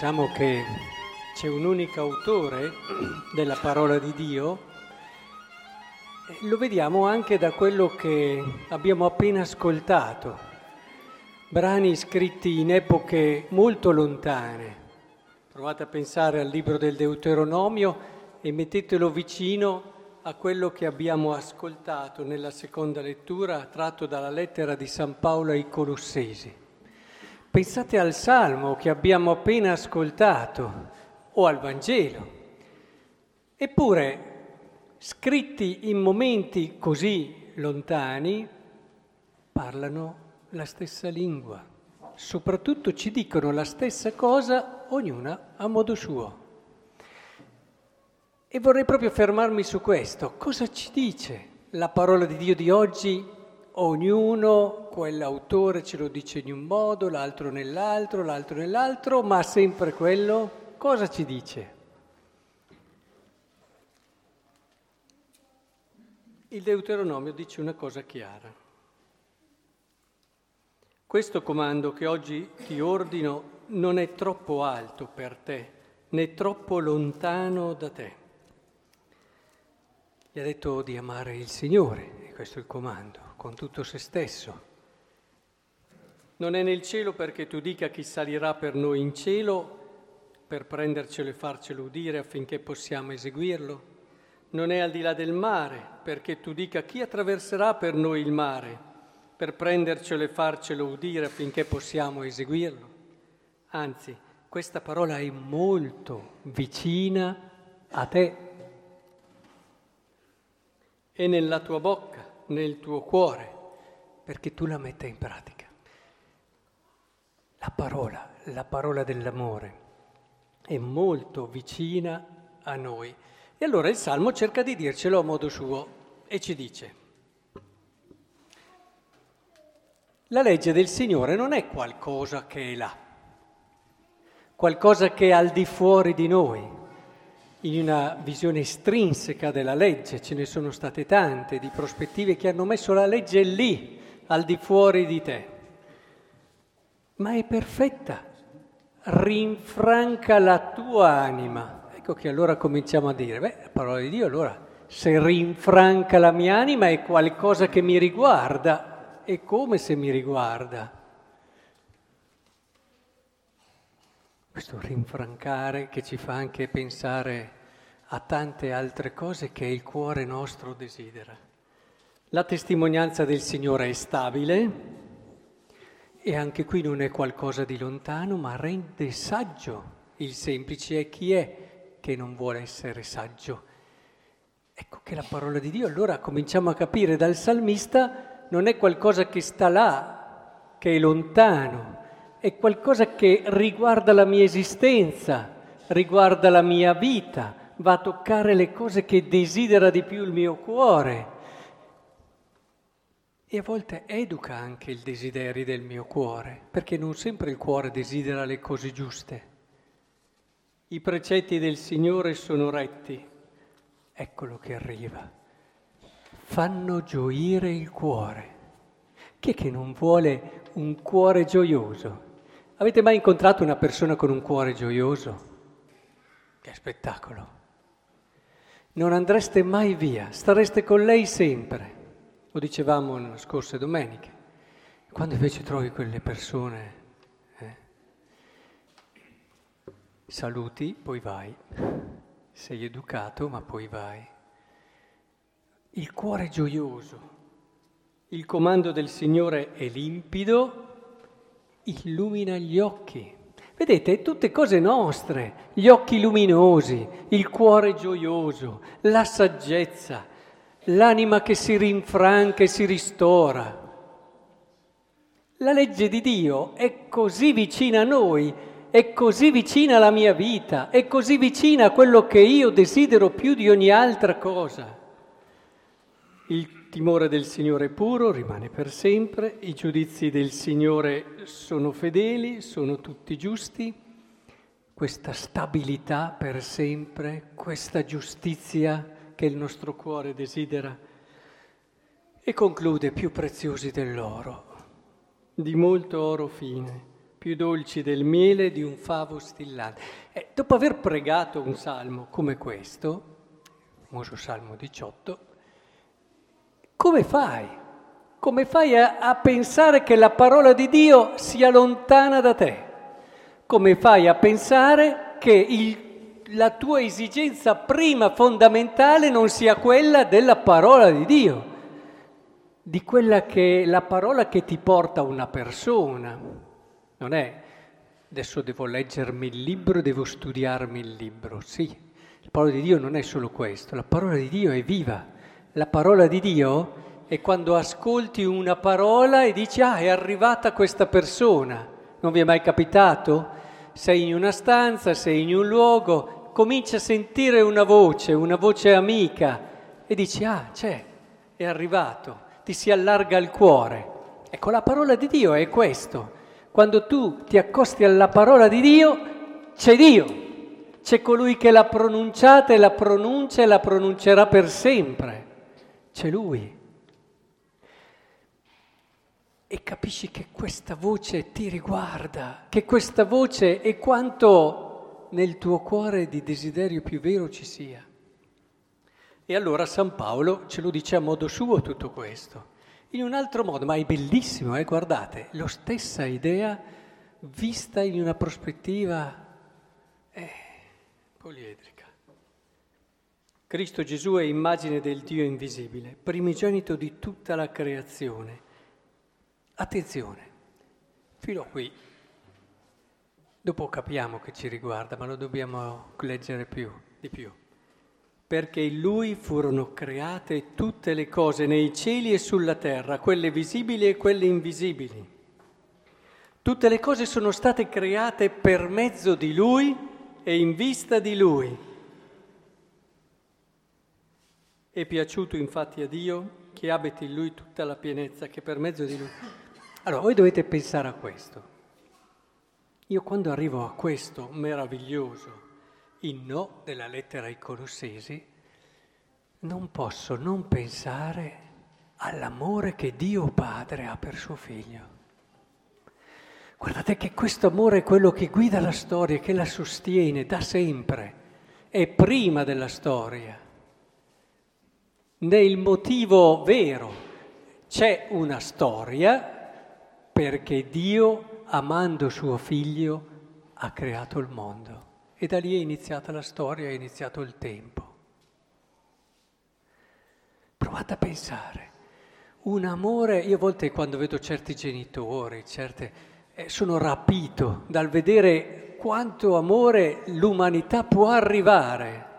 diciamo che c'è un unico autore della parola di Dio, lo vediamo anche da quello che abbiamo appena ascoltato, brani scritti in epoche molto lontane. Provate a pensare al libro del Deuteronomio e mettetelo vicino a quello che abbiamo ascoltato nella seconda lettura tratto dalla lettera di San Paolo ai Colossesi. Pensate al Salmo che abbiamo appena ascoltato o al Vangelo. Eppure, scritti in momenti così lontani, parlano la stessa lingua. Soprattutto ci dicono la stessa cosa, ognuna a modo suo. E vorrei proprio fermarmi su questo. Cosa ci dice la parola di Dio di oggi ognuno, quell'autore ce lo dice in un modo, l'altro nell'altro, l'altro nell'altro, ma sempre quello cosa ci dice? Il Deuteronomio dice una cosa chiara. Questo comando che oggi ti ordino non è troppo alto per te, né troppo lontano da te. Gli ha detto di amare il Signore, e questo è il comando con tutto se stesso. Non è nel cielo perché tu dica chi salirà per noi in cielo per prendercelo e farcelo udire affinché possiamo eseguirlo. Non è al di là del mare perché tu dica chi attraverserà per noi il mare per prendercelo e farcelo udire affinché possiamo eseguirlo. Anzi, questa parola è molto vicina a te. È nella tua bocca nel tuo cuore perché tu la metta in pratica. La parola, la parola dell'amore è molto vicina a noi. E allora il Salmo cerca di dircelo a modo suo e ci dice, la legge del Signore non è qualcosa che è là, qualcosa che è al di fuori di noi, in una visione estrinseca della legge, ce ne sono state tante di prospettive che hanno messo la legge lì, al di fuori di te, ma è perfetta, rinfranca la tua anima. Ecco che allora cominciamo a dire, beh, la parola di Dio allora, se rinfranca la mia anima è qualcosa che mi riguarda, è come se mi riguarda. Questo rinfrancare che ci fa anche pensare a tante altre cose che il cuore nostro desidera. La testimonianza del Signore è stabile e anche qui non è qualcosa di lontano, ma rende saggio il semplice. E chi è che non vuole essere saggio? Ecco che la parola di Dio allora cominciamo a capire dal salmista non è qualcosa che sta là, che è lontano, è qualcosa che riguarda la mia esistenza, riguarda la mia vita, va a toccare le cose che desidera di più il mio cuore. E a volte educa anche il desiderio del mio cuore, perché non sempre il cuore desidera le cose giuste. I precetti del Signore sono retti, eccolo che arriva. Fanno gioire il cuore. Chi è che non vuole un cuore gioioso? Avete mai incontrato una persona con un cuore gioioso? Che spettacolo! Non andreste mai via, stareste con lei sempre. Lo dicevamo nelle scorse domeniche. Quando invece trovi quelle persone, eh, saluti, poi vai. Sei educato, ma poi vai. Il cuore gioioso. Il comando del Signore è limpido illumina gli occhi. Vedete, tutte cose nostre, gli occhi luminosi, il cuore gioioso, la saggezza, l'anima che si rinfranca e si ristora. La legge di Dio è così vicina a noi, è così vicina alla mia vita, è così vicina a quello che io desidero più di ogni altra cosa. Il timore del Signore è puro, rimane per sempre, i giudizi del Signore sono fedeli, sono tutti giusti, questa stabilità per sempre, questa giustizia che il nostro cuore desidera. E conclude più preziosi dell'oro, di molto oro fine, più dolci del miele di un favo stillante. E dopo aver pregato un salmo come questo, famoso Salmo 18, come fai? Come fai a, a pensare che la parola di Dio sia lontana da te? Come fai a pensare che il la tua esigenza prima fondamentale non sia quella della parola di Dio, di quella che la parola che ti porta una persona. Non è adesso devo leggermi il libro, devo studiarmi il libro. Sì, la parola di Dio non è solo questo, la parola di Dio è viva. La parola di Dio è quando ascolti una parola e dici ah è arrivata questa persona. Non vi è mai capitato? Sei in una stanza, sei in un luogo, cominci a sentire una voce, una voce amica e dici, ah, c'è, è arrivato, ti si allarga il cuore. Ecco, la parola di Dio è questo. Quando tu ti accosti alla parola di Dio, c'è Dio, c'è colui che l'ha pronunciata e la pronuncia e la pronuncerà per sempre. C'è Lui. E capisci che questa voce ti riguarda, che questa voce è quanto nel tuo cuore di desiderio più vero ci sia. E allora San Paolo ce lo dice a modo suo tutto questo, in un altro modo, ma è bellissimo, eh? guardate, la stessa idea vista in una prospettiva eh, poliedrica. Cristo Gesù è immagine del Dio invisibile, primigenito di tutta la creazione. Attenzione, fino a qui Dopo capiamo che ci riguarda, ma lo dobbiamo leggere più, di più. Perché in Lui furono create tutte le cose nei cieli e sulla terra, quelle visibili e quelle invisibili. Tutte le cose sono state create per mezzo di Lui e in vista di Lui. È piaciuto infatti a Dio che abiti in Lui tutta la pienezza, che per mezzo di Lui. Allora, voi dovete pensare a questo. Io quando arrivo a questo meraviglioso inno della lettera ai Colossesi, non posso non pensare all'amore che Dio Padre ha per suo figlio. Guardate che questo amore è quello che guida la storia, che la sostiene da sempre, è prima della storia. Nel motivo vero c'è una storia perché Dio amando suo figlio, ha creato il mondo. E da lì è iniziata la storia, è iniziato il tempo. Provate a pensare. Un amore, io a volte quando vedo certi genitori, certe, eh, sono rapito dal vedere quanto amore l'umanità può arrivare.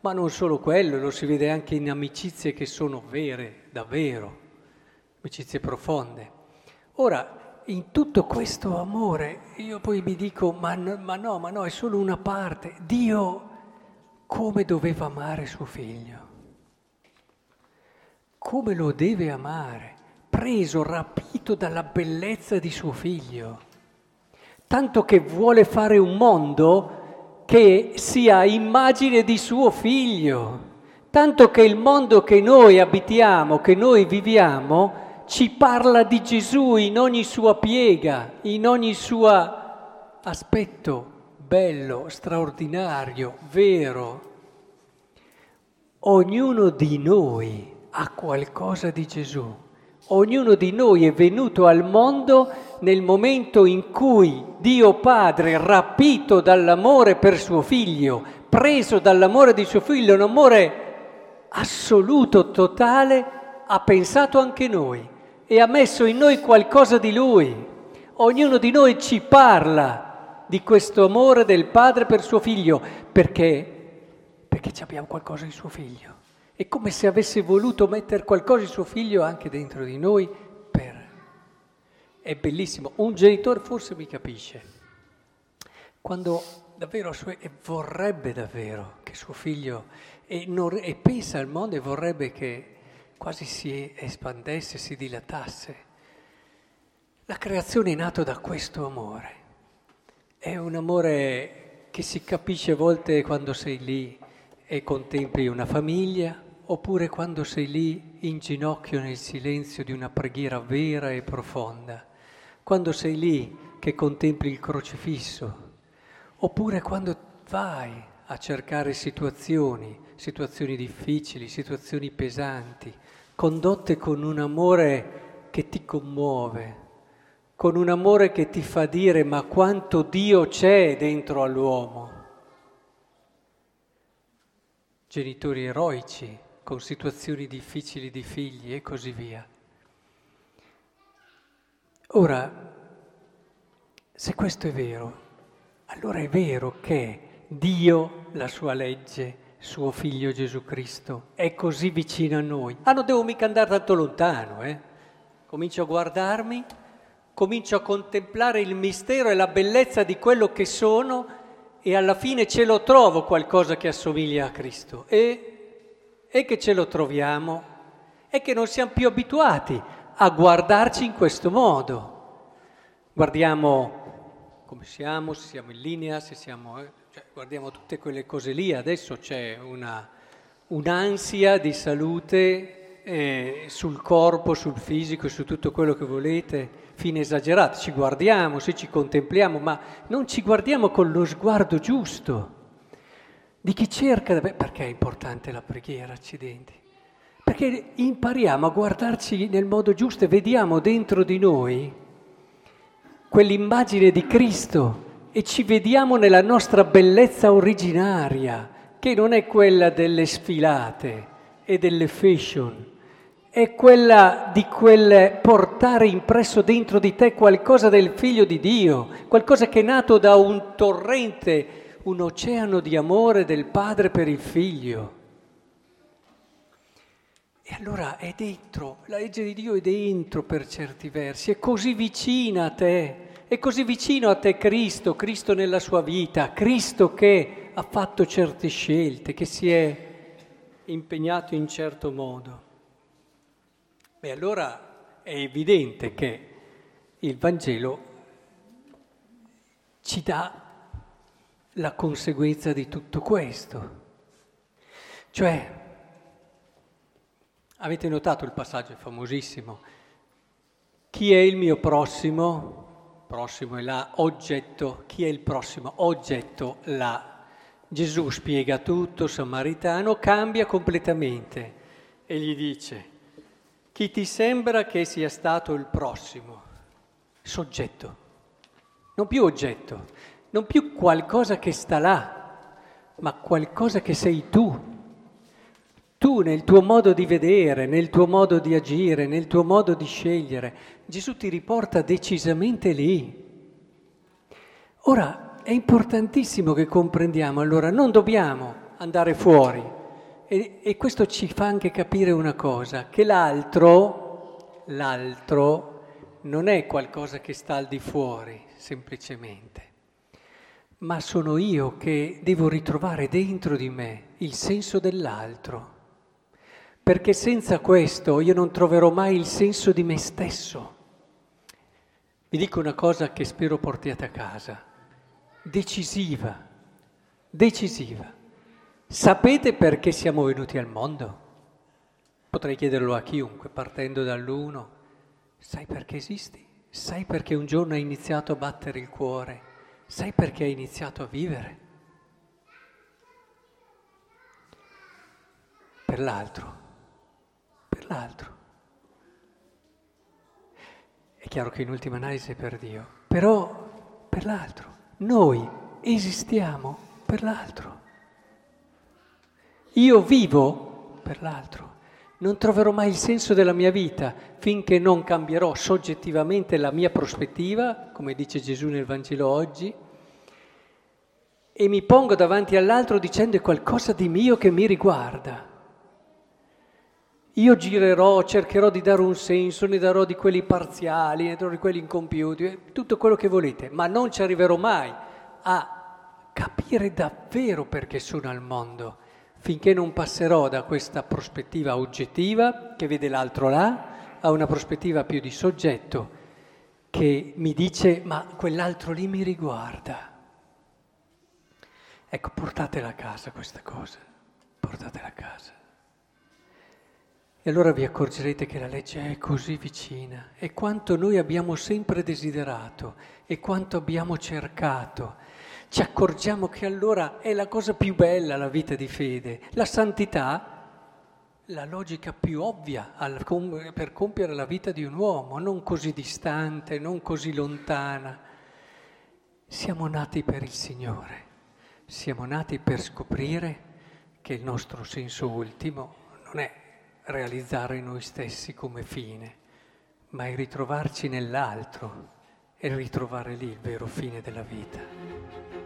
Ma non solo quello, lo si vede anche in amicizie che sono vere, davvero, amicizie profonde. Ora, in tutto questo amore io poi mi dico, ma no, ma no, ma no, è solo una parte. Dio come doveva amare suo figlio? Come lo deve amare? Preso, rapito dalla bellezza di suo figlio. Tanto che vuole fare un mondo che sia immagine di suo figlio. Tanto che il mondo che noi abitiamo, che noi viviamo, ci parla di Gesù in ogni sua piega, in ogni suo aspetto bello, straordinario, vero. Ognuno di noi ha qualcosa di Gesù. Ognuno di noi è venuto al mondo nel momento in cui Dio Padre, rapito dall'amore per suo figlio, preso dall'amore di suo figlio, un amore assoluto, totale, ha pensato anche noi e ha messo in noi qualcosa di Lui. Ognuno di noi ci parla di questo amore del padre per suo figlio, perché? Perché abbiamo qualcosa di suo figlio. È come se avesse voluto mettere qualcosa di suo figlio anche dentro di noi per... È bellissimo. Un genitore forse mi capisce. Quando davvero vorrebbe davvero che suo figlio e, non, e pensa al mondo e vorrebbe che quasi si espandesse, si dilatasse. La creazione è nata da questo amore. È un amore che si capisce a volte quando sei lì e contempli una famiglia, oppure quando sei lì in ginocchio nel silenzio di una preghiera vera e profonda, quando sei lì che contempli il crocifisso, oppure quando vai a cercare situazioni, situazioni difficili, situazioni pesanti, condotte con un amore che ti commuove, con un amore che ti fa dire ma quanto Dio c'è dentro all'uomo. Genitori eroici con situazioni difficili di figli e così via. Ora, se questo è vero, allora è vero che Dio, la sua legge, suo figlio Gesù Cristo, è così vicino a noi. Ah, non devo mica andare tanto lontano, eh? Comincio a guardarmi, comincio a contemplare il mistero e la bellezza di quello che sono e alla fine ce lo trovo qualcosa che assomiglia a Cristo. E, e che ce lo troviamo, e che non siamo più abituati a guardarci in questo modo. Guardiamo come siamo, se siamo in linea, se siamo... Eh, cioè, guardiamo tutte quelle cose lì, adesso c'è una, un'ansia di salute eh, sul corpo, sul fisico, su tutto quello che volete, fine esagerato. Ci guardiamo, sì, ci contempliamo, ma non ci guardiamo con lo sguardo giusto. Di chi cerca... Beh, perché è importante la preghiera, accidenti? Perché impariamo a guardarci nel modo giusto e vediamo dentro di noi quell'immagine di Cristo e ci vediamo nella nostra bellezza originaria, che non è quella delle sfilate e delle fashion, è quella di quel portare impresso dentro di te qualcosa del figlio di Dio, qualcosa che è nato da un torrente, un oceano di amore del padre per il figlio. E allora è dentro, la legge di Dio è dentro per certi versi, è così vicina a te, è così vicino a te Cristo, Cristo nella sua vita, Cristo che ha fatto certe scelte, che si è impegnato in certo modo. E allora è evidente che il Vangelo ci dà la conseguenza di tutto questo. Cioè, Avete notato il passaggio famosissimo? Chi è il mio prossimo? Prossimo è là, oggetto. Chi è il prossimo? Oggetto là. Gesù spiega tutto, samaritano, cambia completamente e gli dice, chi ti sembra che sia stato il prossimo? Soggetto, non più oggetto, non più qualcosa che sta là, ma qualcosa che sei tu. Tu nel tuo modo di vedere, nel tuo modo di agire, nel tuo modo di scegliere, Gesù ti riporta decisamente lì. Ora è importantissimo che comprendiamo, allora non dobbiamo andare fuori. E, e questo ci fa anche capire una cosa, che l'altro, l'altro non è qualcosa che sta al di fuori semplicemente, ma sono io che devo ritrovare dentro di me il senso dell'altro perché senza questo io non troverò mai il senso di me stesso. Vi dico una cosa che spero portiate a casa, decisiva, decisiva. Sapete perché siamo venuti al mondo? Potrei chiederlo a chiunque, partendo dall'uno. Sai perché esisti? Sai perché un giorno hai iniziato a battere il cuore? Sai perché hai iniziato a vivere? Per l'altro per l'altro. È chiaro che in ultima analisi è per Dio, però per l'altro. Noi esistiamo per l'altro. Io vivo per l'altro. Non troverò mai il senso della mia vita finché non cambierò soggettivamente la mia prospettiva, come dice Gesù nel Vangelo oggi, e mi pongo davanti all'altro dicendo è qualcosa di mio che mi riguarda. Io girerò, cercherò di dare un senso, ne darò di quelli parziali, ne darò di quelli incompiuti, eh, tutto quello che volete, ma non ci arriverò mai a capire davvero perché sono al mondo, finché non passerò da questa prospettiva oggettiva che vede l'altro là a una prospettiva più di soggetto che mi dice ma quell'altro lì mi riguarda. Ecco, portatela a casa questa cosa, portatela a casa. E allora vi accorgerete che la legge è così vicina e quanto noi abbiamo sempre desiderato e quanto abbiamo cercato. Ci accorgiamo che allora è la cosa più bella la vita di fede. La santità la logica più ovvia al, per compiere la vita di un uomo, non così distante, non così lontana. Siamo nati per il Signore, siamo nati per scoprire che il nostro senso ultimo non è realizzare noi stessi come fine, ma è ritrovarci nell'altro e ritrovare lì il vero fine della vita.